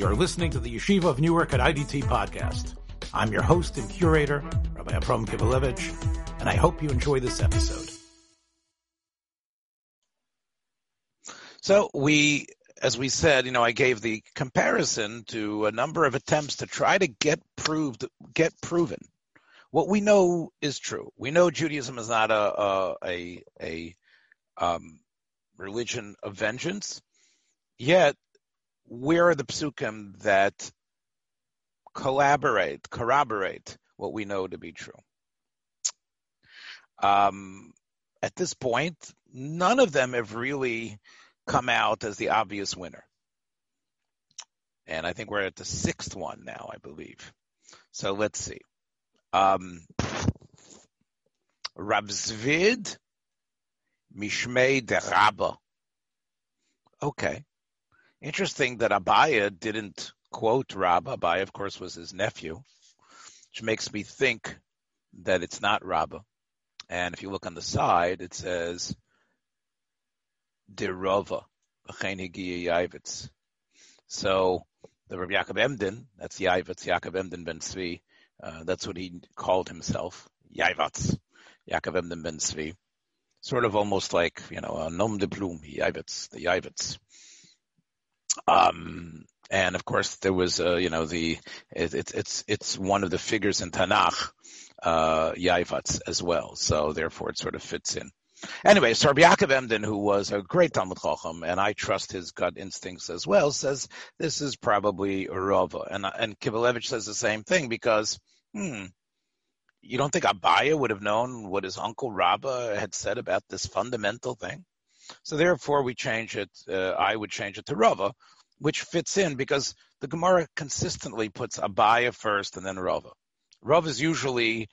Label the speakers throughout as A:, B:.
A: You're listening to the Yeshiva of Newark at IDT podcast. I'm your host and curator, Rabbi Abram Kibalevich, and I hope you enjoy this episode.
B: So we, as we said, you know, I gave the comparison to a number of attempts to try to get proved, get proven what we know is true. We know Judaism is not a a a, a um, religion of vengeance. Yet, where are the psukim that collaborate, corroborate what we know to be true? Um, at this point, none of them have really come out as the obvious winner. And I think we're at the sixth one now, I believe. So let's see. Um, Rav Zvid Mishmei de Rabba. Okay. Interesting that Abaya didn't quote Rabba. Abaya, of course, was his nephew, which makes me think that it's not Rabba. And if you look on the side, it says Derova, So the Rabbi Yaakov Emden, that's Yavitz, Yaakov Emden ben Tzvi, uh, that's what he called himself, Yavitz, Yaakov Emden ben Tzvi. Sort of almost like, you know, a nom de plume, Yavitz, the Yavitz. Um, and of course there was, uh, you know, the, it, it, it's, it's one of the figures in Tanakh, uh, Yaivatz as well. So therefore it sort of fits in. Anyway, so Rabbi Yaakov Emden, who was a great Talmud Chacham, and I trust his gut instincts as well, says this is probably Rava. And, and Kibalevich says the same thing because, hmm, you don't think Abaya would have known what his uncle Rabba had said about this fundamental thing? So therefore we change it, uh, I would change it to Rava, which fits in because the Gemara consistently puts Abaya first and then Rava. Rav is usually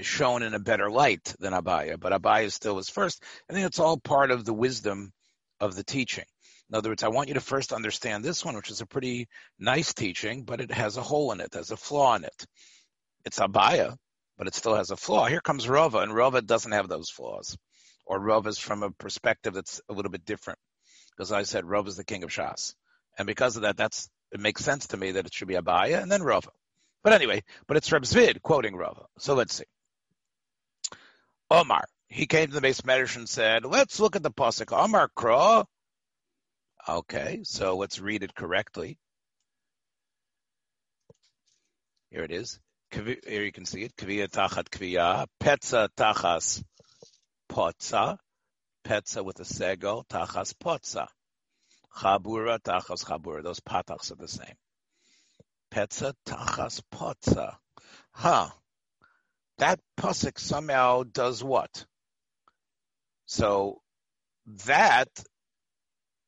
B: shown in a better light than Abaya, but Abaya still is first. I think it's all part of the wisdom of the teaching. In other words, I want you to first understand this one, which is a pretty nice teaching, but it has a hole in it, has a flaw in it. It's Abaya, but it still has a flaw. Here comes Rava, and Rava doesn't have those flaws. Or Rava is from a perspective that's a little bit different. Because I said Rava is the king of Shas. And because of that, that's it makes sense to me that it should be Abaya and then Rava. But anyway, but it's Reb Zvid quoting Rava. So let's see. Omar. He came to the beis medrash and said, let's look at the pasuk. Omar Kro. Okay, so let's read it correctly. Here it is. Here you can see it. Kviya tachat kviya. Petza tachas potza. Petza with a sego. Tachas potza. Chabura tachas chabura. Those patachs are the same. Petza tachas potza. Huh that pasuk somehow does what? So that,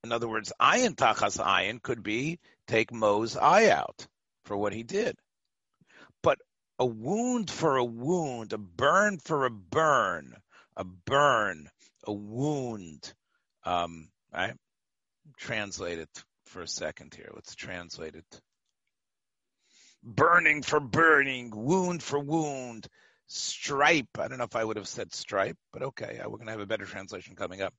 B: in other words, ayin tachas ayin could be take Mo's eye out for what he did. But a wound for a wound, a burn for a burn, a burn, a wound. Um, right? Translate it for a second here. Let's translate it. Burning for burning, wound for wound, stripe. I don't know if I would have said stripe, but okay, we're going to have a better translation coming up.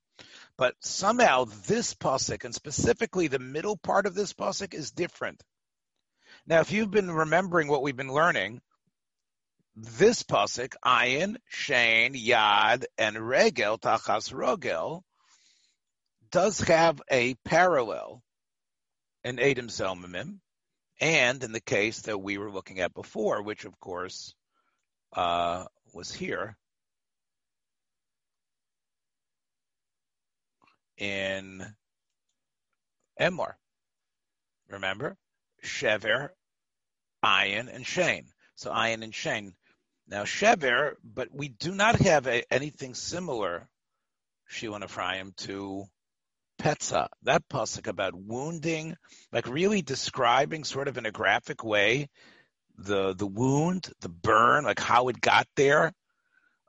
B: But somehow this pasuk, and specifically the middle part of this pasuk, is different. Now, if you've been remembering what we've been learning, this pasuk, ayin, shein, yad, and regel, tachas rogel, does have a parallel in Adam Zelmamim, and in the case that we were looking at before, which of course uh, was here in Emor. Remember? Shever, Ayin, and Shane. So Ayin and Shane. Now Shever, but we do not have a, anything similar, Shiwan Ephraim, to Petza. That pasuk about wounding, like really describing sort of in a graphic way the the wound, the burn, like how it got there,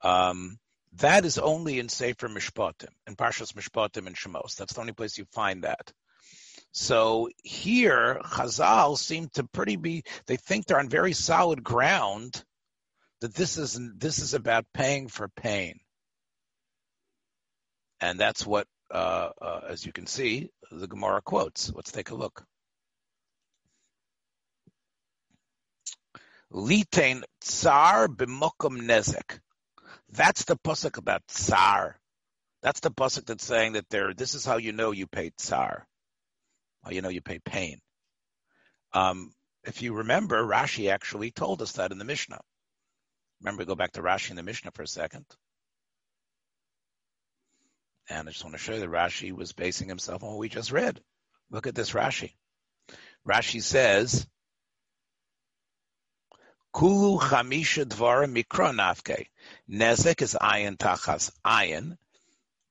B: um, that is only in Sefer Mishpatim, in Parshas Mishpatim and Shemos. That's the only place you find that. So here, Chazal seem to pretty be. They think they're on very solid ground that this is this is about paying for pain, and that's what, uh, uh, as you can see, the Gemara quotes. Let's take a look. Litain tsar b'mokum nezek. That's the pasuk about tsar. That's the pasuk that's saying that there. This is how you know you pay tsar. How you know you pay pain. Um, if you remember, Rashi actually told us that in the Mishnah. Remember, go back to Rashi in the Mishnah for a second. And I just want to show you that Rashi was basing himself on what we just read. Look at this Rashi. Rashi says, Kulu chamisha dvara mikra nafke. Nezek is ayin tachas ayin.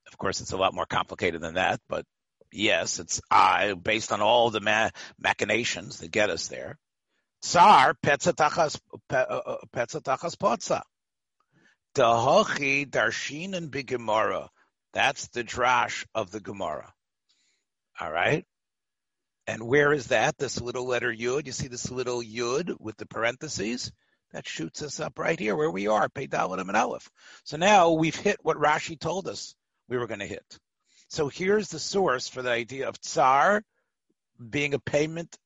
B: Of course, it's a lot more complicated than that, but yes, it's I based on all the ma- machinations that get us there. Tsar petzatachas uh, uh, potza. Dahochi darshin and bigemara. That's the drash of the Gemara. All right. And where is that? This little letter yud. You see this little yud with the parentheses? That shoots us up right here where we are, Pei Dalet and Aleph. So now we've hit what Rashi told us we were going to hit. So here's the source for the idea of tsar being a payment.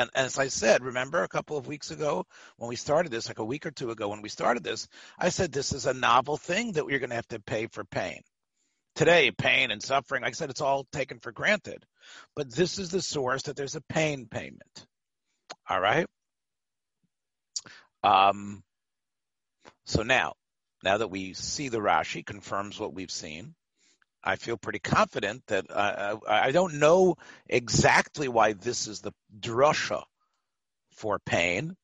B: And, as I said, remember a couple of weeks ago when we started this, like a week or two ago when we started this, I said this is a novel thing that we're going to have to pay for pain. Today, pain and suffering, like I said, it's all taken for granted. But this is the source that there's a pain payment. All right? Um, so now, now that we see the Rashi confirms what we've seen, I feel pretty confident that uh, I don't know exactly why this is the drusha for pain,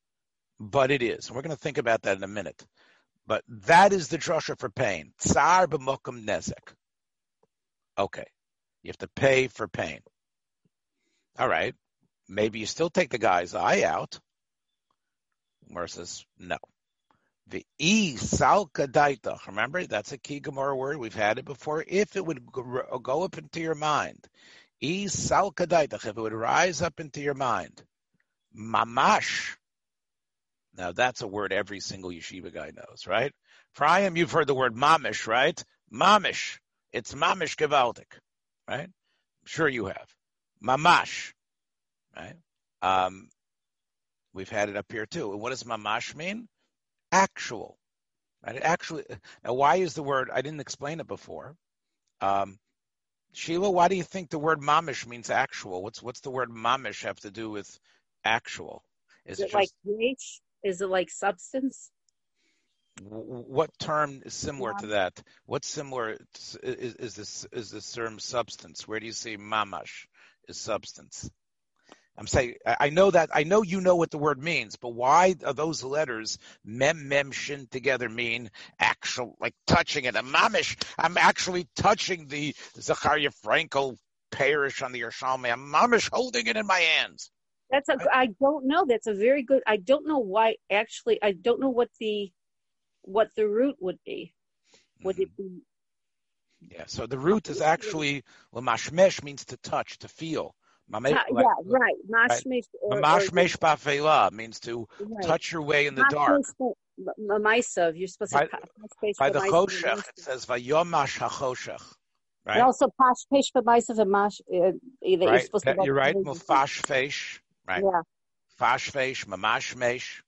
B: but it is. And we're going to think about that in a minute. But that is the drusha for pain. Tsar b'mokum nezek. Okay. You have to pay for pain. All right. Maybe you still take the guy's eye out. Gemara says, no. The e salkadaita. Remember, that's a key Gemara word. We've had it before. If it would go up into your mind, e salkadaita, if it would rise up into your mind, mamash. Now that's a word every single yeshiva guy knows, right? Priam, you've heard the word mamish, right? Mamish. It's mamish gewaltig, right? I'm sure you have. Mamash, right? Um, we've had it up here too. And what does mamash mean? Actual. Right? Actually, now why is the word? I didn't explain it before. Um, Sheila, why do you think the word mamish means actual? What's what's the word mamish have to do with actual?
C: Is, is it, it just, like Is it like substance?
B: What term is similar yeah. to that? What's similar is, is this is this term substance? Where do you see mamash is substance? I'm saying I know that I know you know what the word means, but why are those letters mem mem shin together mean actual like touching it? A mamish. I'm actually touching the Zachariah Frankel parish on the Yerushalmi. I'm mamish holding it in my hands.
C: That's a. I don't know. That's a very good. I don't know why. Actually, I don't know what the what the root would be. Would mm-hmm. it be?
B: Yeah. So the root is actually well, mashmesh means to touch, to feel.
C: Mame, yeah, like, right. Mashmesh
B: Mashmesh bafela means to right. touch your way in the dark.
C: Mamaisav, you're supposed to
B: by, by the choshech, it says vayomash hachoshech. Right. And
C: also pashpesh b'maisav and mash. Uh,
B: you're right. supposed to. You're right. Mufashfesh. Right. Yeah. Fashfesh, mamashmesh.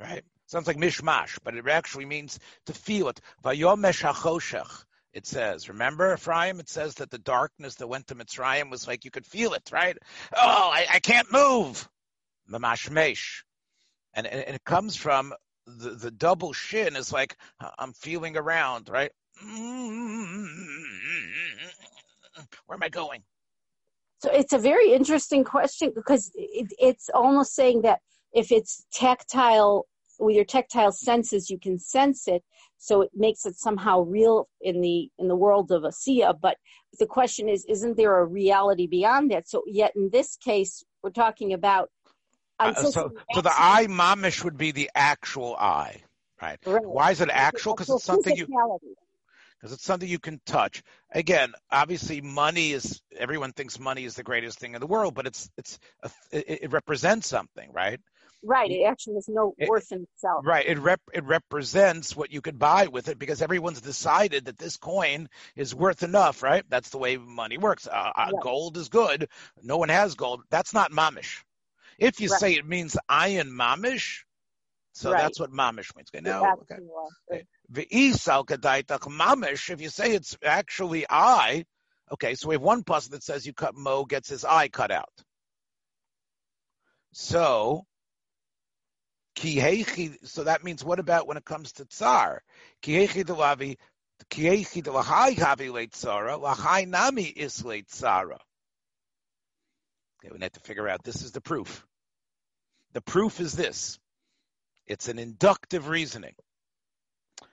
B: Right. Sounds like mishmash, but it actually means to feel it. Vayomesh hachoshech it says. Remember, Ephraim? It says that the darkness that went to Mitzrayim was like you could feel it, right? Oh, I, I can't move. Mamashmesh. And, and, and it comes from the, the double shin is like, uh, I'm feeling around, right? Where am I going?
C: So it's a very interesting question because it, it's almost saying that if it's tactile with your tactile senses you can sense it so it makes it somehow real in the in the world of asiya but the question is isn't there a reality beyond that so yet in this case we're talking about
B: uh, so, so the eye mamish would be the actual eye right, right. why is it actual because it's something you because it's something you can touch. Again, obviously, money is everyone thinks money is the greatest thing in the world, but it's it's it, it, represents something, right?
C: Right. It actually has no it, worth in itself.
B: Right. It rep it represents what you could buy with it because everyone's decided that this coin is worth enough. Right. That's the way money works. Uh, uh right. Gold is good. No one has gold. That's not mamish. If you right. say it means ayin mamish, So
C: Right.
B: that's what mamish means. Okay, now, okay.
C: Right.
B: Mamish. If you say it's actually I, okay, so we have one person that says you cut Mo gets his eye cut out. So, kihechi. So that means what about when it comes to tsar? Kihechi delavi. Kihechi delahai havi leitzara. Lahai nami is leitzara. Okay, we need to figure out. This is the proof. The proof is this. It's an inductive reasoning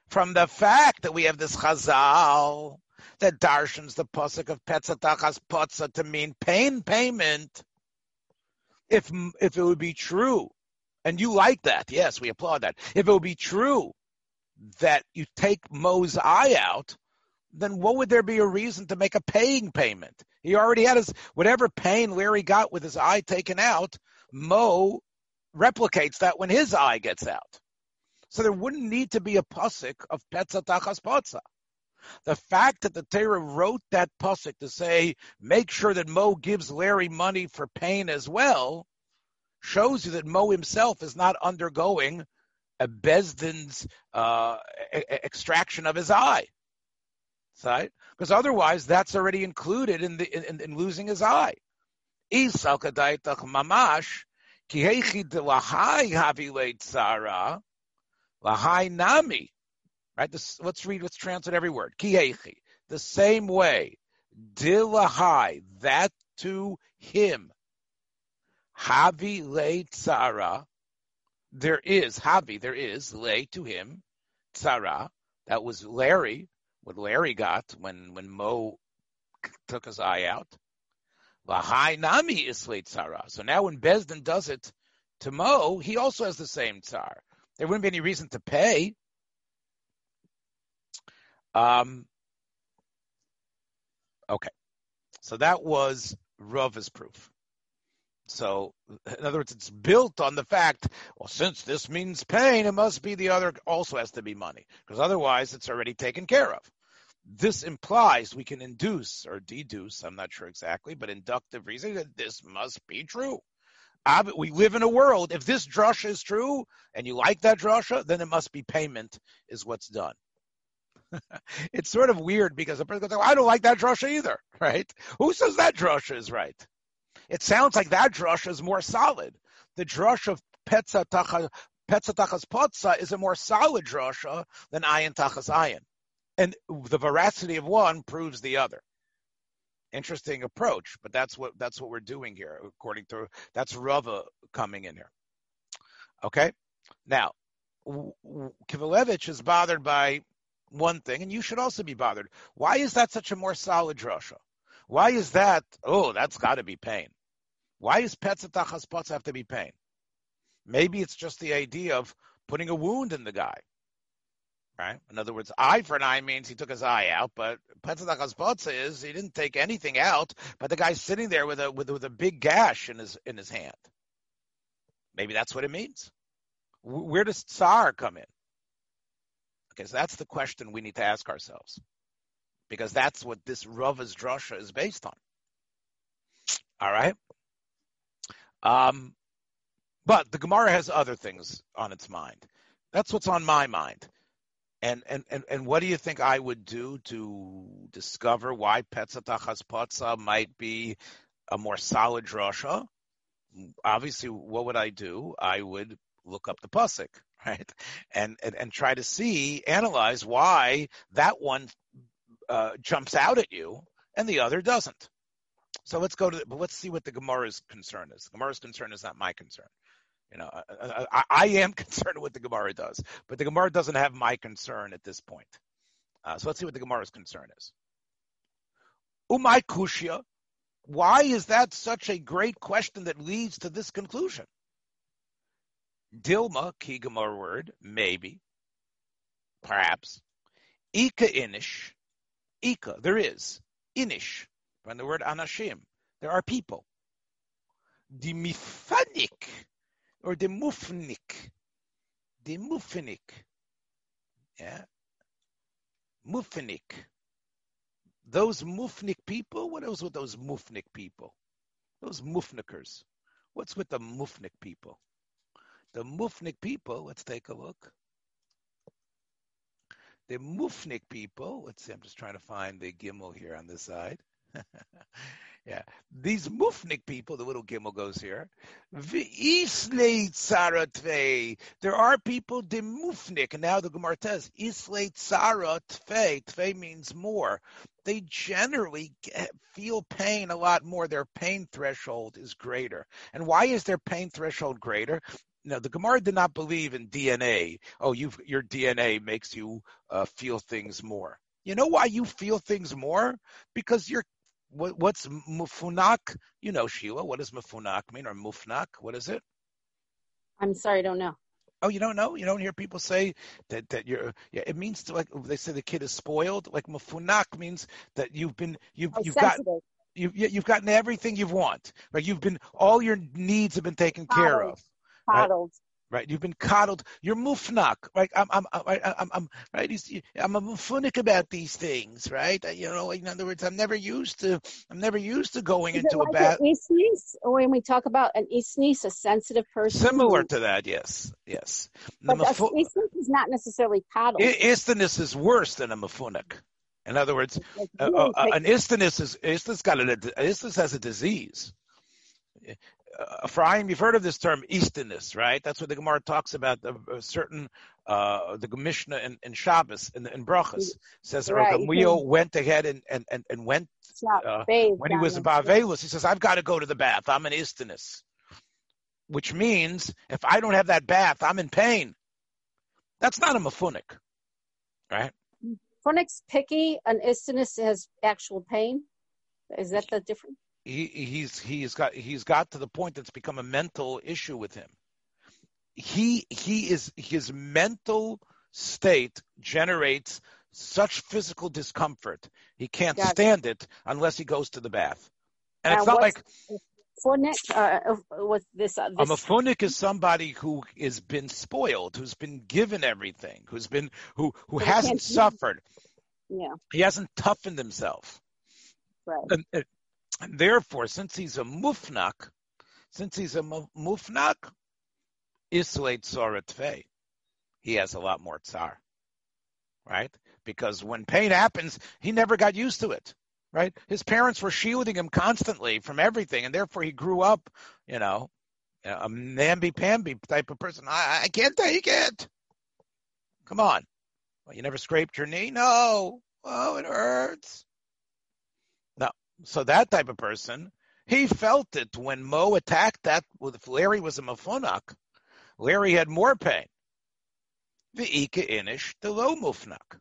B: from the fact that we have this chazal that darshans the pasuk of petzatachas potza to mean pain payment. If if it would be true, and you like that, yes, we applaud that. If it would be true that you take Mo's eye out, then what would there be a reason to make a paying payment? He already had his whatever pain Larry got with his eye taken out. Mo replicates that when his eye gets out. So there wouldn't need to be a pasuk of petza tachas potza. The fact that the Torah wrote that pasuk to say, make sure that Mo gives Larry money for pain as well, shows you that Mo himself is not undergoing a Besdin's uh, extraction of his eye. Right? Because otherwise, that's already included in, the, in, in losing his eye. Mamash, ki lahai nami. Right? This, let's read, let's translate every word. The same way. Dilahai, that to him. Havi leitzara. There is, Havi, there is, lay to him, tzara. That was Larry, what Larry got when, when Mo took his eye out. Lahai nami islay tzara. So now when Bezdin does it to Mo, he also has the same tsar. There wouldn't be any reason to pay. Um, okay. So that was Rava's proof. So, in other words, it's built on the fact, well, since this means pain, it must be the other also has to be money, because otherwise it's already taken care of. This implies we can induce or deduce, I'm not sure exactly, but inductive reasoning that this must be true. Ah, Ob- We live in a world, if this drasha is true and you like that drasha, then it must be payment is what's done. it's sort of weird because a person goes, oh, I don't like that drasha either, right? Who says that drasha is right? It sounds like that drasha is more solid. The drasha of Petza Tachas Potza is a more solid drasha uh, than Ayin Tachas Ayin. And the veracity of one proves the other. Interesting approach, but that's what that's what we're doing here, according to that's Rava coming in here. Okay, now Kivalevich is bothered by one thing, and you should also be bothered. Why is that such a more solid drasha? Why is that? Oh, that's got to be pain. Why does Petzatachas Potz have to be pain? Maybe it's just the idea of putting a wound in the guy. Right? In other words, eye for an eye means he took his eye out, but Petzatachas Potz is he didn't take anything out, but the guy's sitting there with a with, with a big gash in his in his hand. Maybe that's what it means. Where does tsar come in? Okay, so that's the question we need to ask ourselves because that's what this Rava's drasha is based on. All right. Um, but the Gemara has other things on its mind. That's what's on my mind. And and and, and what do you think I would do to discover why Petzatachas Potza might be a more solid drasha? Obviously, what would I do? I would look up the pasuk, right, and and, and try to see, analyze why that one uh, jumps out at you and the other doesn't. So let's go to, but let's see what the Gemara's concern is. The Gemara's concern is not my concern. You know, I, I, I am concerned with what the Gemara does, but the Gemara doesn't have my concern at this point. Uh, so let's see what the Gemara's concern is. Umay kushya. Why is that such a great question that leads to this conclusion? Dilma, key Gemara word, maybe, perhaps. Ika inish. Ika, there is. Inish, from the word anashim. There are people. The mifanik, or the mufnik. The mufnik. Yeah. Mufnik. Those mufnik people, what is with those mufnik people? Those mufnikers. What's with the mufnik people? The Mufnik people, let's take a look. The Mufnik people, let's see, I'm just trying to find the Gimel here on this side. yeah, these Mufnik people, the little Gimel goes here. There are people, the Mufnik, and now the Gemara says, Isle Tzara Tve. Tve means more. They generally get, feel pain a lot more. Their pain threshold is greater. And why is their pain threshold greater? Now, the Gemara did not believe in DNA. Oh, you your DNA makes you uh, feel things more. You know why you feel things more? Because you're what, what's mufunak? You know, Sheila. What does mufunak mean, or mufnak? What is it?
C: I'm sorry, I don't know.
B: Oh, you don't know? You don't hear people say that that you're. Yeah, it means to like they say the kid is spoiled. Like mufunak means that you've been you've
C: Oh,
B: you've got you've you've gotten everything you want. Like you've been all your needs have been taken care of. Right.
C: Coddled.
B: Right, you've been coddled. You're mufnak, right? I'm, I'm, I'm, I'm, I'm right. I'm a mufunik about these things, right? You know, in other words, I'm never used to, I'm never used to going
C: Is
B: into a
C: like
B: bath.
C: an isnis? Or when we talk about an isnis, a sensitive person?
B: Similar to that, yes, yes.
C: But a isnis is not necessarily coddled.
B: I- istinus is worse than a mufunik. In other words, uh, uh, an istinus is istinus got a istinus has a disease. Uh, Ephraim, you've heard of this term istinus, right? That's what the Gemara talks about. A, a certain uh, the Mishnah in, in Shabbos in, in Brachas says that
C: Right,
B: Gamliel went ahead and, and, and, and went uh, when he was in Bavelus. He says, "I've got to go to the bath. I'm an istinus," which means if I don't have that bath, I'm in pain. That's not a mafunik, right?
C: Phonics picky, an istinus has actual pain. Is that the difference?
B: He he's he's got he's got to the point that's become a mental issue with him. He he is his mental state generates such physical discomfort. He can't
C: Gotcha.
B: stand it unless he goes to the bath. And
C: Now,
B: it's not like
C: Phonic, uh, with this, uh,
B: a
C: this
B: is somebody who has been spoiled, who's been given everything, who's been who who hasn't suffered.
C: yeah,
B: He hasn't toughened himself.
C: right.
B: and therefore, since he's a mufnak, since he's a mu- mufnak, islate tve, he has a lot more tsar, right? Because when pain happens, he never got used to it, right? His parents were shielding him constantly from everything, and therefore he grew up, you know, a namby-pamby type of person. I, I can't take it. Come on. Well, you never scraped your knee? No. Oh, it hurts. So that type of person, he felt it when Mo attacked that. If Larry was a mafunak, Larry had more pain. The Ika Inish, the low mufnak.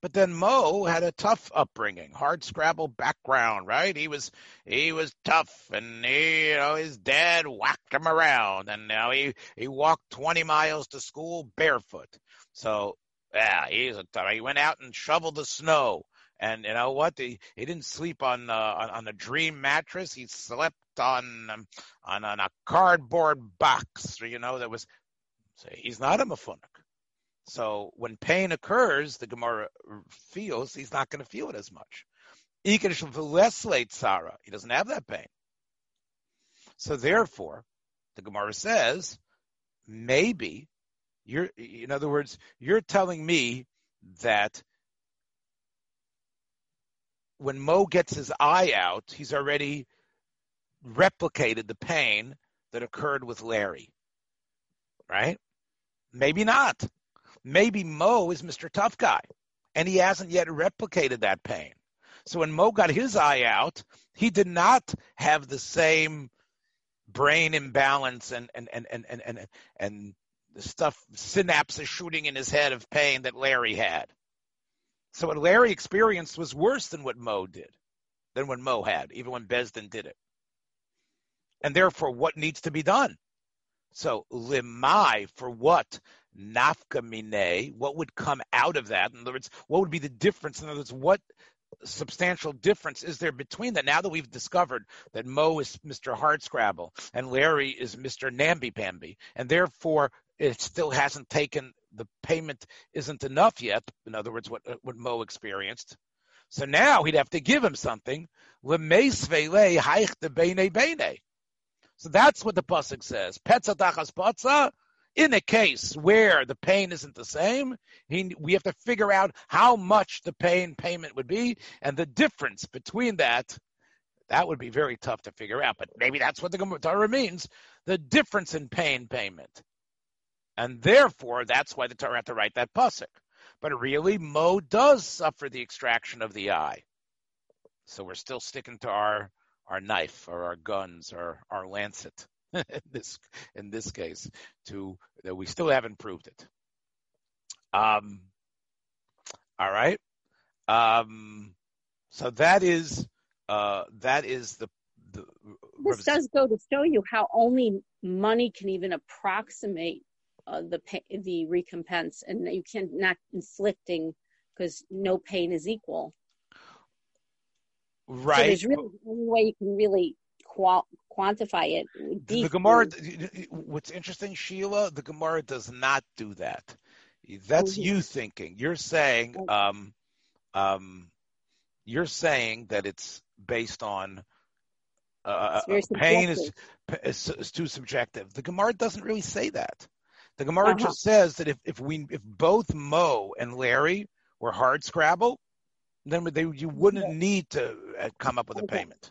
B: But then Mo had a tough upbringing, hard scrabble background, right? He was he was tough, and he, you know his dad whacked him around, and now he he walked twenty miles to school barefoot. So yeah, he's a tough. He went out and shoveled the snow. And you know what? He, he didn't sleep on, uh, on on a dream mattress. He slept on um, on on a cardboard box. You know that was. So he's not a mafunik. So when pain occurs, the Gemara feels he's not going to feel it as much. He doesn't have that pain. So therefore, the Gemara says maybe you're. In other words, you're telling me that when Mo gets his eye out, he's already replicated the pain that occurred with Larry. Right? Maybe not. Maybe Mo is Mr. Tough Guy, and he hasn't yet replicated that pain. So when Mo got his eye out, he did not have the same brain imbalance and and and and and and, and the stuff synapses shooting in his head of pain that Larry had. So what Larry experienced was worse than what Mo did, than what Mo had, even when Besden did it. And therefore, what needs to be done? So limai for what? Nafka mine, what would come out of that? In other words, what would be the difference? In other words, what substantial difference is there between that now that we've discovered that Mo is Mr. Hardscrabble and Larry is Mr. Namby Pamby, and therefore it still hasn't taken the payment isn't enough yet. In other words, what what Mo experienced. So now he'd have to give him something. So that's what the pasuk says. In a case where the pain isn't the same, he, we have to figure out how much the pain payment would be, and the difference between that, that would be very tough to figure out. But maybe that's what the Torah means: the difference in pain payment, and therefore that's why the Torah had to write that pasuk. But really, Mo does suffer the extraction of the eye, so we're still sticking to our our knife or our guns or our lancet. in this in this case to that we still haven't proved it. Um, all right. Um, so that is uh, that is the. the
C: this does go to show you how only money can even approximate the pay, the recompense, and you can not inflicting because no pain is equal.
B: Right.
C: So there's really the only way you can really qual- quantify it.
B: The Gemara, what's interesting, Sheila, the Gemara does not do that. That's mm-hmm. you thinking. You're saying, um, um, you're saying that it's based on uh, uh, pain is, is, is too subjective. The Gemara doesn't really say that. The Gemara uh-huh. just says that if, if we if both Mo and Larry were hard scrabble, then they, you wouldn't need to uh, come up with a payment.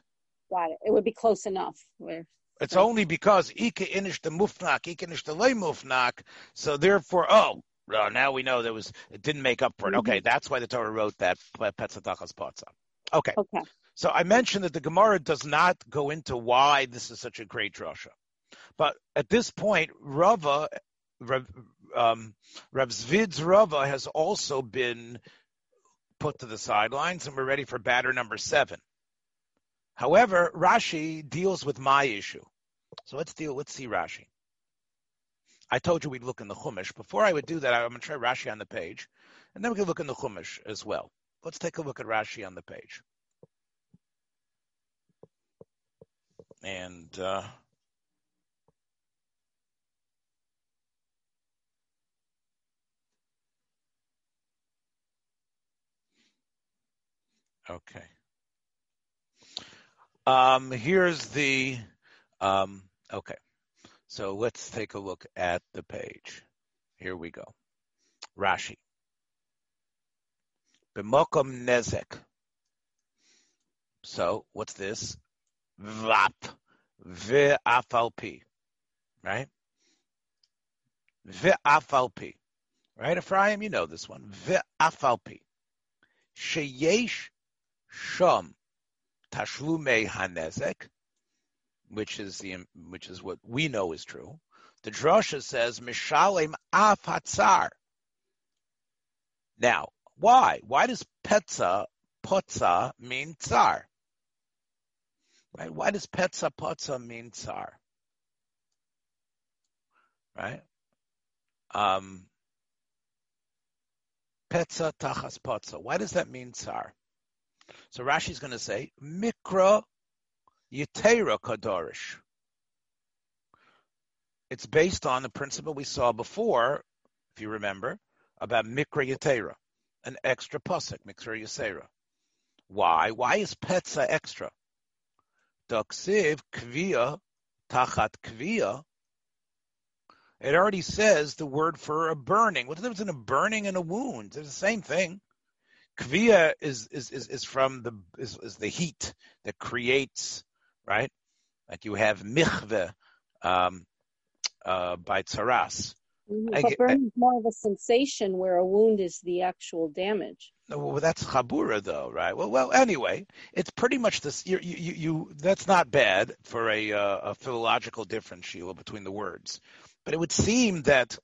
C: Got it. It would be close enough. Where
B: it's so. only because Ika inish the mufnak, Ika inish the lay mufnak. So therefore, oh, uh, now we know there was it didn't make up for it. Mm-hmm. Okay, that's why the Torah wrote that petzatachas. Okay.
C: Okay.
B: So I mentioned that the Gemara does not go into why this is such a great drasha, but at this point, Rava, Rav, um, Rav Zvid's Rava has also been put to the sidelines, and we're ready for batter number seven. However, Rashi deals with my issue. So let's deal, let's see Rashi. I told you we'd look in the Chumash. Before I would do that, I'm going to try Rashi on the page, and then we can look in the Chumash as well. Let's take a look at Rashi on the page. And uh, okay. Um, here's the, um, okay. So let's take a look at the page. Here we go. Rashi. B'mokom nezek. So what's this? Vap. V'afalpi. Right? V'afalpi. Right, Ephraim? You know this one. V'afalpi. Sheyesh shom tashlume hanezek, which is the which is what we know is true. The drasha says mishalem af hatzar. Now, why? Why does petza potza mean tsar? Right? Why does petza potza mean tsar? Right? Um, petza tachas potza. Why does that mean tsar? So Rashi's going to say, Mikra Yetera Kadarish. It's based on the principle we saw before, if you remember, about Mikra Yetera, an extra pasuk, Mikra Yetera. Why? Why is Petza extra? Daksiv Kvia Tachat Kvia. It already says the word for a burning. What's the difference in a burning and a wound? It's the same thing. Kvia is, is, is, is from the, is, is the heat that creates, right? Like you have michve, um, uh, by tsaras.
C: Mm-hmm. But burn is more of a sensation where a wound is the actual damage.
B: Well, that's chabura, though, right? Well, well. Anyway, it's pretty much this. You, you, you. That's not bad for a, uh, a philological difference, Sheila, between the words. But it would seem that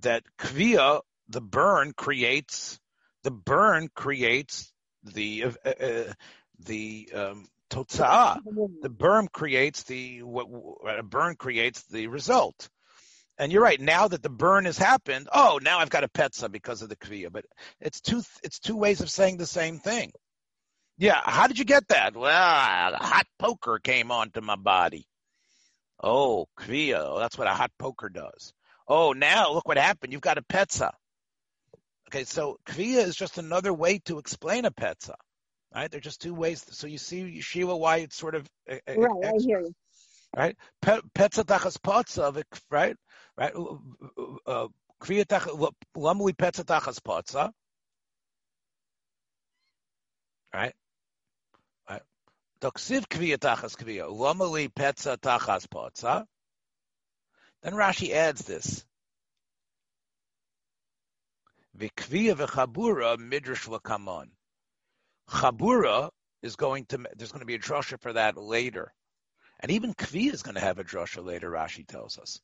B: that kvia, the burn, creates the burn creates the uh, uh, the um, The burn creates the what a burn creates the result. And you're right. Now that the burn has happened, oh, now I've got a petza because of the kviya. But it's two it's two ways of saying the same thing. Yeah, how did you get that? Well, a hot poker came onto my body. Oh, kviya. That's what a hot poker does. Oh, now look what happened. You've got a petza. Okay, so kviya is just another way to explain a petza. Right? They're just two ways. So you see, Sheila, why it's sort of
C: right. I hear you.
B: right? Petzatachas potza, right? Right? Uh, uh, uh, kviya Kviyatach, lamuli petzatachas potza. Right? Right? Doksiv kviyatachas kviya, lamuli petzatachas potza. Then Rashi adds this. Vikviya v'chabura midrash v'kamon. Chabura is going to, there's going to be a drasha for that later. And even Kvi is going to have a drasha later, Rashi tells us.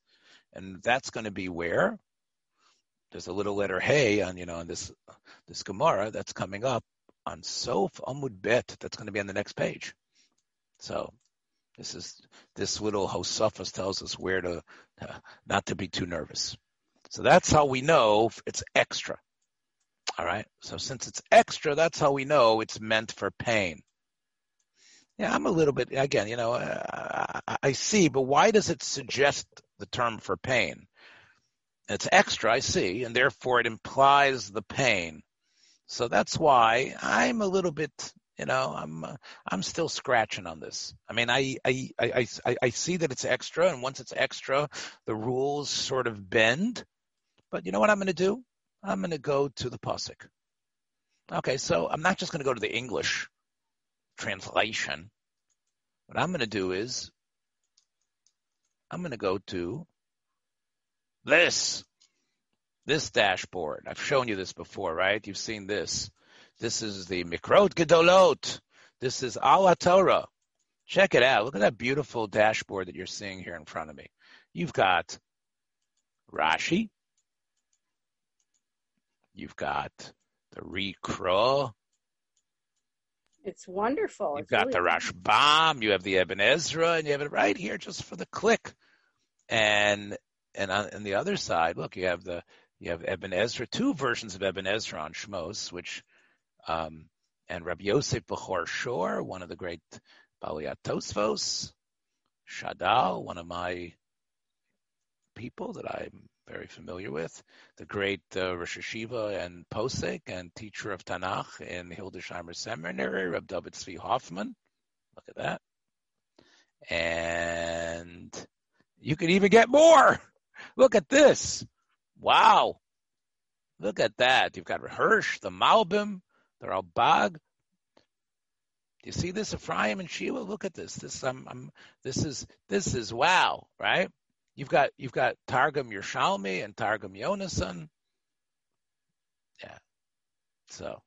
B: And that's going to be where? There's a little letter Hey on, you know, on this, this Gemara that's coming up on Sof Amud Bet. That's going to be on the next page. So this is, this little Hosafas tells us where to, uh, not to be too nervous. So that's how we know it's extra. All right. So since it's extra, that's how we know it's meant for pain. Yeah, I'm a little bit, again, you know, uh, I see, but why does it suggest the term for pain? It's extra, I see, and therefore it implies the pain. So that's why I'm a little bit, you know, I'm uh, I'm still scratching on this. I mean, I, I I I I see that it's extra, and once it's extra, the rules sort of bend. But you know what I'm going to do? I'm going to go to the pasuk. Okay, so I'm not just going to go to the English translation. What I'm going to do is I'm going to go to this, this dashboard. I've shown you this before, right? You've seen this. This is the Mikrot Gedolot. This is Al HaTorah. Check it out. Look at that beautiful dashboard that you're seeing here in front of me. You've got Rashi. You've got the Rikra.
C: It's wonderful.
B: You've
C: it's
B: got
C: really
B: the Rashbam, you have the Ibn Ezra, and you have it right here just for the click. And and on, on the other side, look, you have the you have Ibn Ezra, two versions of Ibn Ezra on Shmos, which um, and Rabbi Yosef Bechor Shor, one of the great Baliyat Tosfos, Shadal, one of my people that I'm very familiar with, the great uh, Rosh Yeshiva and Posek and teacher of Tanakh in Hildesheimer Seminary, Reb David Tzvi Hoffman. Look at that. And you can even get more. Look at this. Wow. Look at that. You've got Hirsch, the Malbim, the Ralbag. Do you see this, Ephraim and Shiva? Look at this. This, I'm, I'm, this is, this is wow, right? You've got you've got Targum Yerushalmi and Targum Yonason. Yeah. So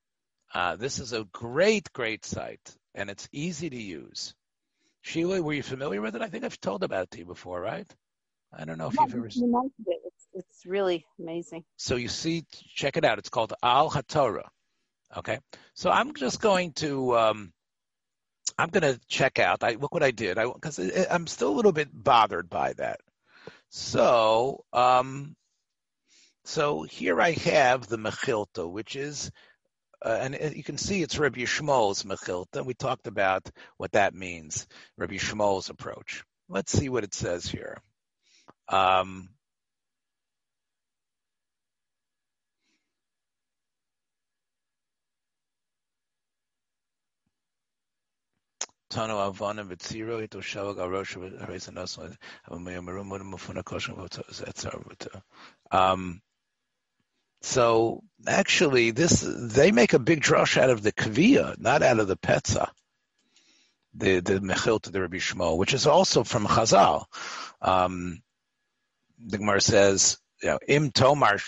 B: uh, this is a great, great site, and it's easy to use. Sheila, were you familiar with it? I think I've told about it to you before, right? I don't know if
C: Yeah,
B: you've ever.
C: mentioned it. It's, it's really amazing.
B: So you see, check it out. It's called Al HaTorah. Okay. So I'm just going to, um, I'm going to check out. I look what I did. I because I'm still a little bit bothered by that. So, um, so here I have the Mechilta, which is, uh, and you can see it's Rabbi Yishmael's Mechilta. We talked about what that means, Rabbi Yishmael's approach. Let's see what it says here. Um, Tano Avana Vitziro etc. Um so actually this they make a big drush out of the kavia, not out of the petza. The the mechil to the Rabbi Yishmael, which is also from Chazal. Um, the Gemara says, you know, im tomar.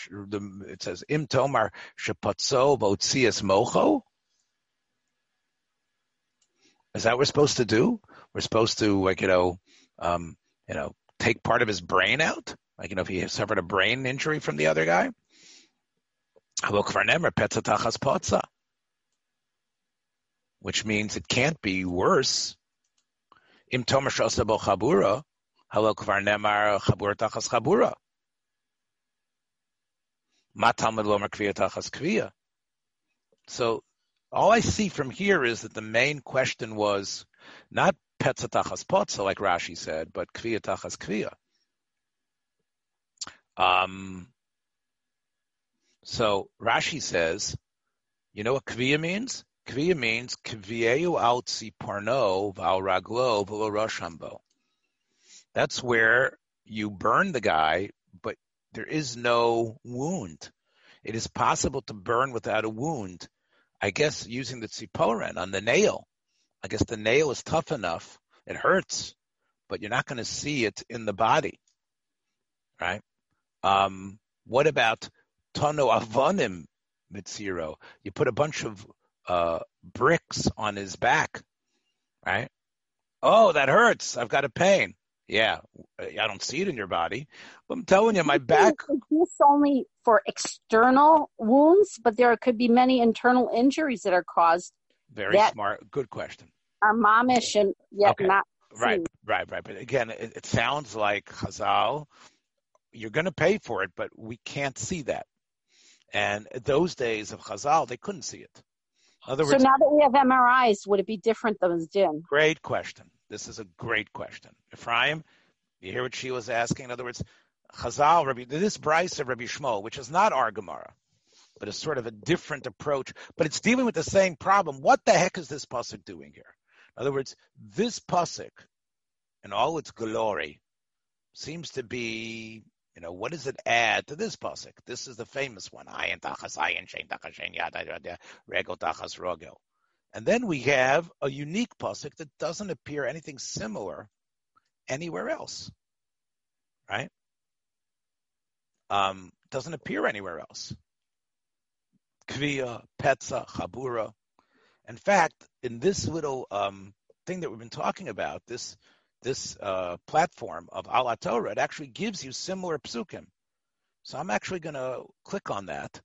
B: It says im tomar shepatzo votzias mocho. Is that what we're supposed to do? We're supposed to, like, you know, um, you know, take part of his brain out? Like, you know, if he suffered a brain injury from the other guy? Which means it can't be worse. Im chabura, kvar nemar tachas chabura. Matalmud lomer kviya tachas kviya. So all I see from here is that the main question was not petzatachas potza, like Rashi said, but kviyatachas kviya. Um, so Rashi says, you know what kviya means? Kviya means kviyeu altzi parno val raglo roshambo. That's where you burn the guy, but there is no wound. It is possible to burn without a wound. I guess using the tziporen on the nail. I guess the nail is tough enough. It hurts, but you're not going to see it in the body, right? Um, what about tono avonim mitziro? You put a bunch of uh, bricks on his back, right? Oh, that hurts. I've got a pain. Yeah, I don't see it in your body. But I'm telling you, my back.
C: Is this only for external wounds, but there could be many internal injuries that are caused.
B: Very smart. Good question.
C: Are momish and yet okay. not.
B: Right, right, right. But again, it, it sounds like Chazal. You're going to pay for it, but we can't see that. And those days of Chazal, they couldn't see it.
C: Words, so now that we have MRIs, would it be different than Din?
B: Great question. This is a great question. Ephraim, you hear what she was asking? In other words, Chazal, Rabbi, this Brisa of Rabbi Shmuel, which is not our Gemara, but it's sort of a different approach, but it's dealing with the same problem. What the heck is this pasuk doing here? In other words, this pasuk, in all its glory, seems to be, you know, what does it add to this pasuk? This is the famous one. Ayin tachas ayin shein tachas shein yad regel tachas rogel. And then we have a unique pasuk that doesn't appear anything similar anywhere else, right? Um, doesn't appear anywhere else. Kviya, Petza, Chabura. In fact, in this little um, thing that we've been talking about, this this uh, platform of Al HaTorah, it actually gives you similar psukim. So I'm actually going to click on that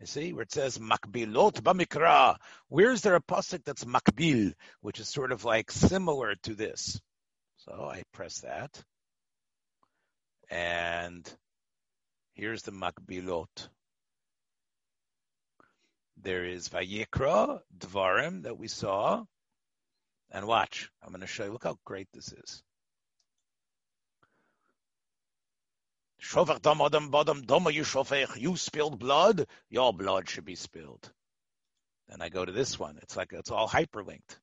B: you see, where it says makbilot b'mikra. Where is there a pasuk that's makbil, which is sort of like similar to this? So I press that, and here's the makbilot. There is Vayikra, Dvarim that we saw. And watch, I'm going to show you. Look how great this is. Shofech dam adam badam dama you. You spilled blood. Your blood should be spilled. Then I go to this one. It's like it's all hyperlinked.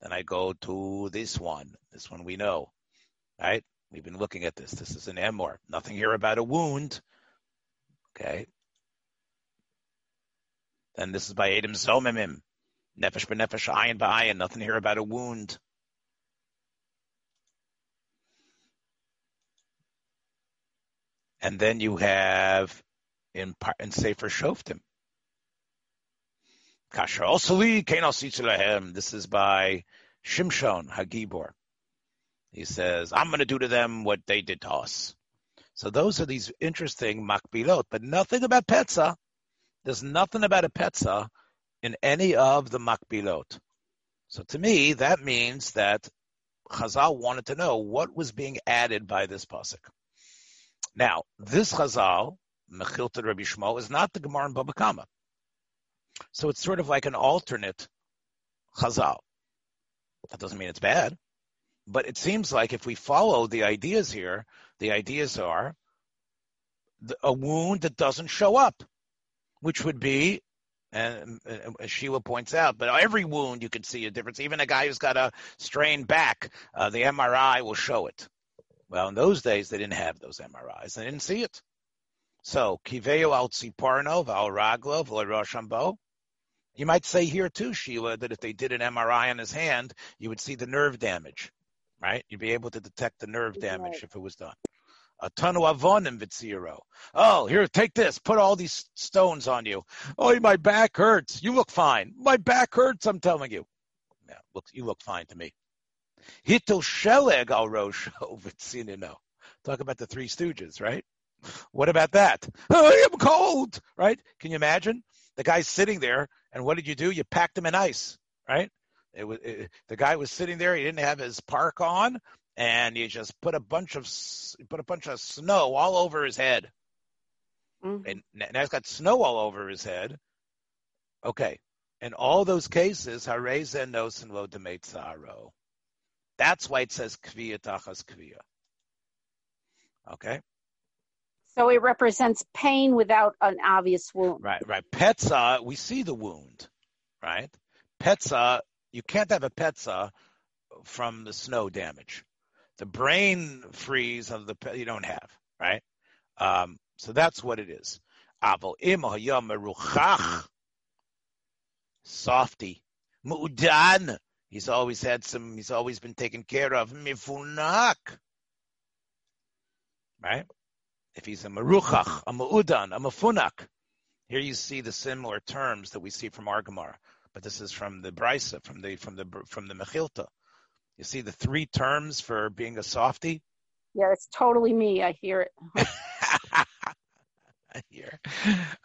B: Then I go to this one. This one we know, right? We've been looking at this. This is an emor. Nothing here about a wound. Okay. Then this is by Eidim Zomemim. Nefesh b'nefesh, ayin ba'ayin. Nothing here about a wound. And then you have in in Sefer Shoftim. Kasher Osali Kenos This is by Shimshon Hagibor. He says, I'm going to do to them what they did to us. So those are these interesting makbilot, but nothing about Petza. There's nothing about a Petza in any of the makbilot. So to me, that means that Chazal wanted to know what was being added by this pasuk. Now, this Chazal, Mechilta Rabbi Shmuel, is not the Gemara in Baba Kama. So it's sort of like an alternate Chazal. That doesn't mean it's bad. But it seems like if we follow the ideas here, the ideas are a wound that doesn't show up, which would be, and as Sheila points out, but every wound you can see a difference. Even a guy who's got a strained back, uh, the MRI will show it. Well, in those days, they didn't have those MRIs. They didn't see it. So, kiveo al tziparno val raglo v'leroshambo. You might say here too, Sheila, that if they did an MRI on his hand, you would see the nerve damage, right? You'd be able to detect the nerve damage right. if it was done. A ton of avonim vitziro. Oh, here, take this. Put all these stones on you. Oh, my back hurts. You look fine. My back hurts. I'm telling you. Yeah, look, you look fine to me. Hitel sheleg al rosho v'tzinino. Talk about the Three Stooges, right? What about that? I am cold, right? Can you imagine? The guy's sitting there, and what did you do? You packed him in ice, right? It was it, the guy was sitting there. He didn't have his park on, and you just put a bunch of put a bunch of snow all over his head, mm-hmm. and now he's got snow all over his head. Okay, in all those cases, hareza nos and lo demetzaro. That's why it says kviya tachas kviya. Okay.
C: So it represents pain without an obvious wound.
B: Right, right. Petza, we see the wound, right? Petza, you can't have a petza from the snow damage. the brain freeze of the you don't have, right? Um, so that's what it is. Softy. Mu'udan. He's always had some, he's always been taken care of. Mifunak. Right? If he's a meruchach, a mu'udan, a mafunak. Here you see the similar terms that we see from our Gemara, but this is from the Brisa, from the from the from the Mechilta. You see the three terms for being a softy.
C: Yeah, it's totally me. I hear it.
B: here.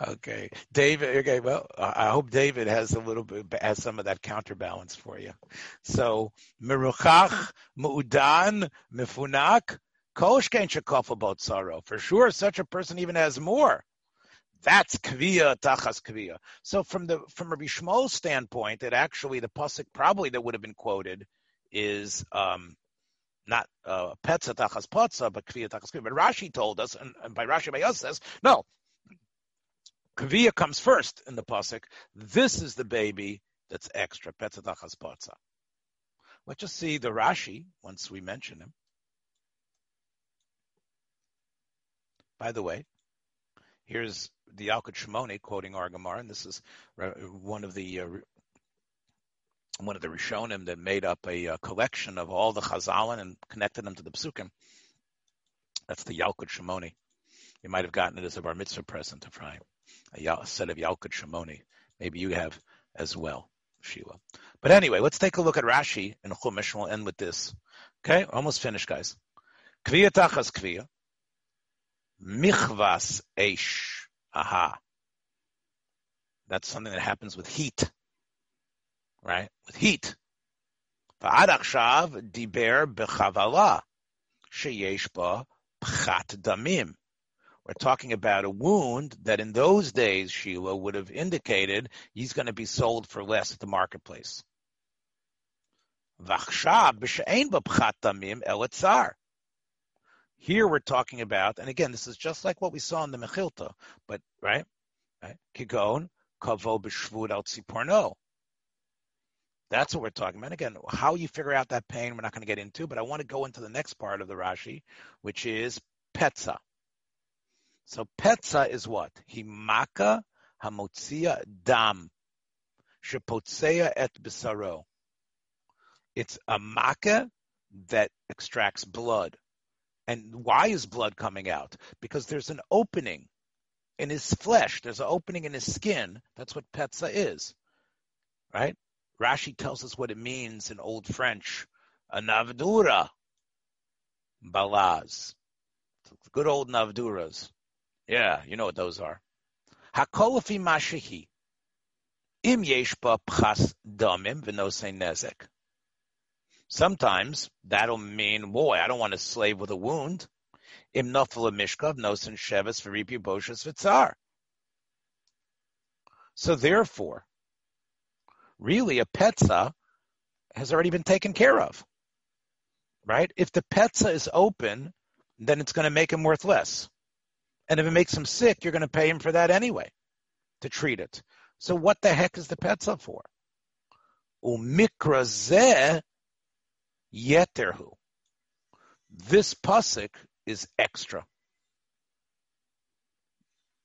B: Okay, David. Okay, well, I hope David has a little bit has some of that counterbalance for you. So, meruchach, mu'udan, mifunak, koshkein shekaf about sorrow. For sure, such a person even has more. That's kviya tachas kviya. So from the from Rabbi Shmuel's standpoint, that actually the pasuk probably that would have been quoted is um, not uh, petza tachas potza, but kviya tachas kviya. But Rashi told us, and, and by Rashi by us says, no, kviya comes first in the pasuk. This is the baby that's extra petza tachas potza. Let's just see the Rashi once we mention him. By the way, here's the Yalkut Shimoni quoting our Gemara, and this is one of the uh, one of the Rishonim that made up a uh, collection of all the Chazalin and connected them to the Psukim. That's the Yalkut Shimoni. You might have gotten it as a bar mitzvah present of Chaim, a, set of Yalkut Shimoni. Maybe you have as well, Sheila. But anyway, let's take a look at Rashi and Chumash. We'll end with this. Okay, almost finished, guys. Kviya tachas kviya. Michvas eish. Aha. That's something that happens with heat. Right? With heat. Bechavala sheyesh ba pchat damim. We're talking about a wound that in those days, Sheila, would have indicated he's going to be sold for less at the marketplace. Here we're talking about, and again, this is just like what we saw in the Mechilta, but right, right, kigon kavo al. That's what we're talking about. Again, how you figure out that pain, we're not going to get into, but I want to go into the next part of the Rashi, which is petza. So petza is what? Himaka hamotzia dam shepotzea et bisaro. It's a maka that extracts blood. And why is blood coming out? Because there's an opening in his flesh. There's an opening in his skin. That's what petza is, right? Rashi tells us what it means in Old French. A navdura, balaz. Good old navduras. Yeah, you know what those are. Hakolafi mashihi. Im yeshba pchas damim v'nosei nezek. Sometimes that'll mean, boy, I don't want to slave with a wound. Im nofel mishkav nosen sheves boshas v'tzar. So therefore, really a petza has already been taken care of, right? If the petza is open, then it's going to make him worth less. And if it makes him sick, you're going to pay him for that anyway to treat it. So what the heck is the petza for? Umikra Yeterhu. This pasuk is extra.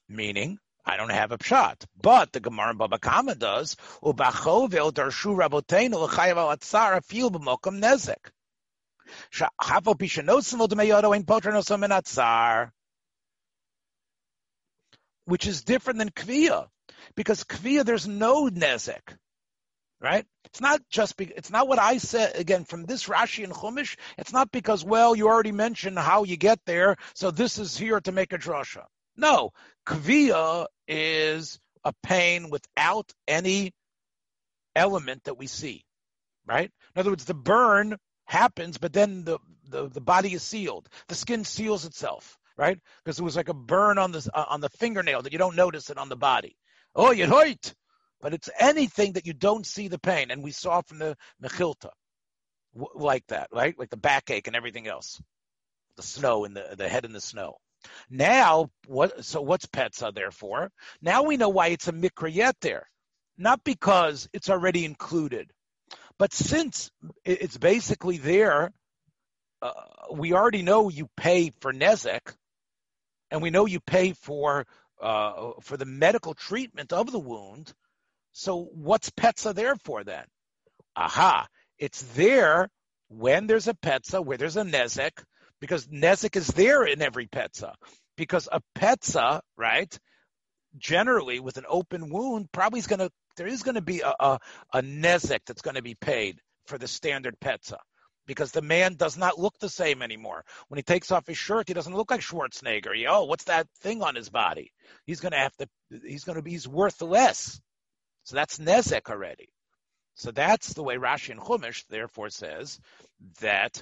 B: Meaning, I don't have a pshat, but the Gemara and Baba Kama does. Darshu l'chayav nezek. L'dmeyodo ein. Which is different than kviya, because kviya there's no nezek right? It's not just be, it's not what I said again from this Rashi and Chumash. It's not because well you already mentioned how you get there, so this is here to make a drasha. No, kviya is a pain without any element that we see, right? In other words, the burn happens, but then the the, the body is sealed. The skin seals itself, right? Because it was like a burn on the uh, on the fingernail that you don't notice it on the body. Oh, you hurt but it's anything that you don't see the pain. And we saw from the Mechilta, w- like that, right? Like the backache and everything else, the snow and the, the head in the snow. Now, what? So what's Petza there for? Now we know why it's a mikrayet there, not because it's already included, but since it's basically there uh, we already know you pay for Nezek, and we know you pay for uh, for the medical treatment of the wound. So what's Petza there for then? Aha, it's there when there's a Petza, where there's a Nezek, because Nezek is there in every Petza. Because a Petza, right, generally with an open wound, probably is going to, there is going to be a, a, a Nezek that's going to be paid for the standard Petza because the man does not look the same anymore. When he takes off his shirt, he doesn't look like Schwarzenegger. He, oh, what's that thing on his body? He's going to have to. He's going to be. He's worth less. So that's nezek already. So that's the way Rashi and Chumash therefore says that.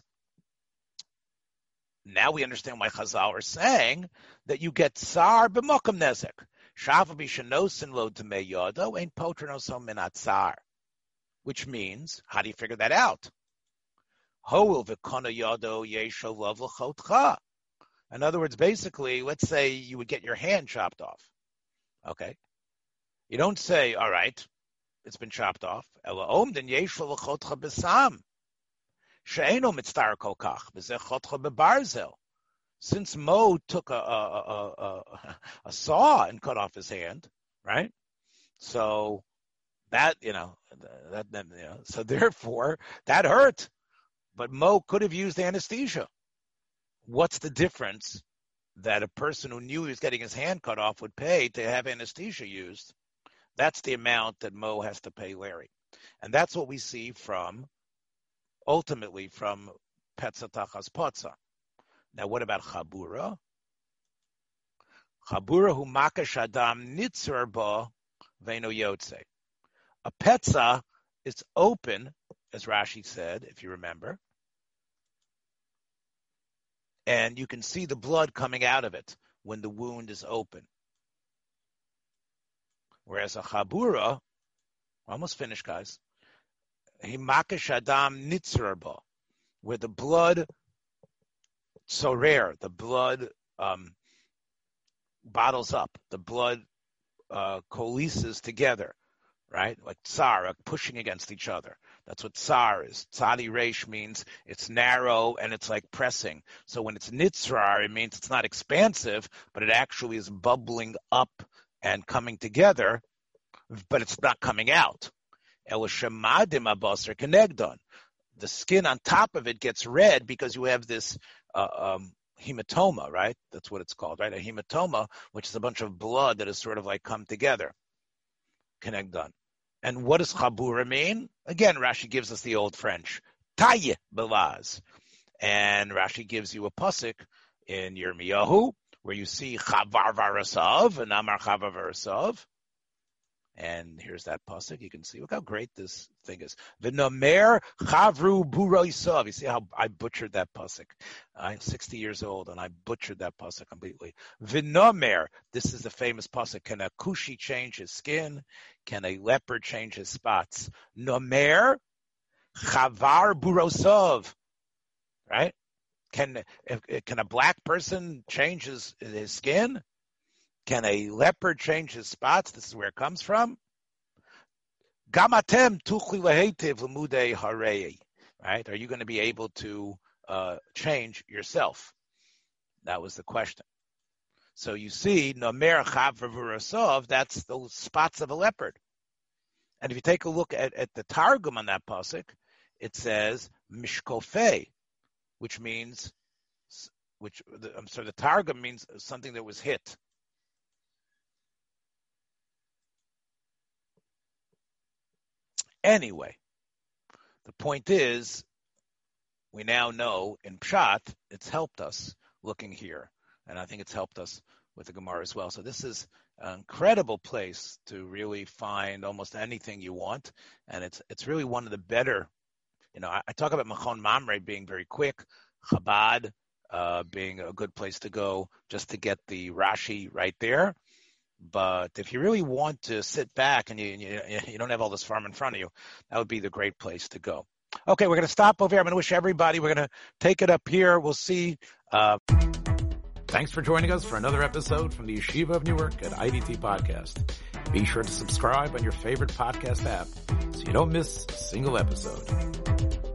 B: Now we understand why Chazal are saying that you get tsar b'mokam nezek. Shava b'shenosin lo tamei yodo ain't potrinoso minat tsar. Which means, how do you figure that out? In other words, basically, let's say you would get your hand chopped off. Okay. You don't say, all right, it's been chopped off. Since Mo took a, a, a, a, saw and cut off his hand, right? So that, you know, that, that you know, so therefore that hurt. But Mo could have used anesthesia. What's the difference that a person who knew he was getting his hand cut off would pay to have anesthesia used? That's the amount that Mo has to pay Larry. And that's what we see from, ultimately, from Petzatachas Potza. Now, what about Chabura? Chabura hu makash adam nitzur ba veno yotze. A petza is open as Rashi said, if you remember. And you can see the blood coming out of it when the wound is open. Whereas a chabura, almost finished, guys. Himakesh adam nitzraba, where the blood, so rare, the blood um, bottles up, the blood uh, coalesces together, right? Like tsar, like pushing against each other. That's what tsar is. Tzadi resh means it's narrow and it's like pressing. So when it's nitzrar, it means it's not expansive, but it actually is bubbling up and coming together, but it's not coming out. The skin on top of it gets red because you have this uh, um, hematoma, right? That's what it's called, right? A hematoma, which is a bunch of blood that has sort of like come together. Kenegdon. And what does chabura mean? Again, Rashi gives us the old French, taye belaz. And Rashi gives you a pasuk in Yirmiyahu where you see chavar varasav and amar chavar varasav. And here's that pasuk. You can see look how great this thing is. V'nomer chavru buroisav. You see how I butchered that pasuk. I'm 60 years old and I butchered that pasuk completely. V'nomer. This is the famous pasuk. Can a kushi change his skin? Can a leopard change his spots? Nomer chavar burosov. Right? Can can a black person change his his skin? Can a leopard change his spots? This is where it comes from. Gamatem Right? Are you going to be able to uh, change yourself? That was the question. So you see, Nomer Chavravurasov, that's those spots of a leopard. And if you take a look at, at the Targum on that pasuk, it says Mishkofe, which means, which I'm sorry, the Targum means something that was hit. Anyway, the point is, we now know in Pshat, it's helped us looking here. And I think it's helped us with the Gemara as well. So this is an incredible place to really find almost anything you want. And it's it's really one of the better, you know, I, I talk about Machon Mamre being very quick, Chabad uh, being a good place to go just to get the Rashi right there. But if you really want to sit back and you, you, you don't have all this farm in front of you, that would be the great place to go. Okay, we're going to stop over here. I'm going to wish everybody, we're going to take it up here. We'll see. Uh...
A: Thanks for joining us for another episode from the Yeshiva of Newark at IDT Podcast. Be sure to subscribe on your favorite podcast app so you don't miss a single episode.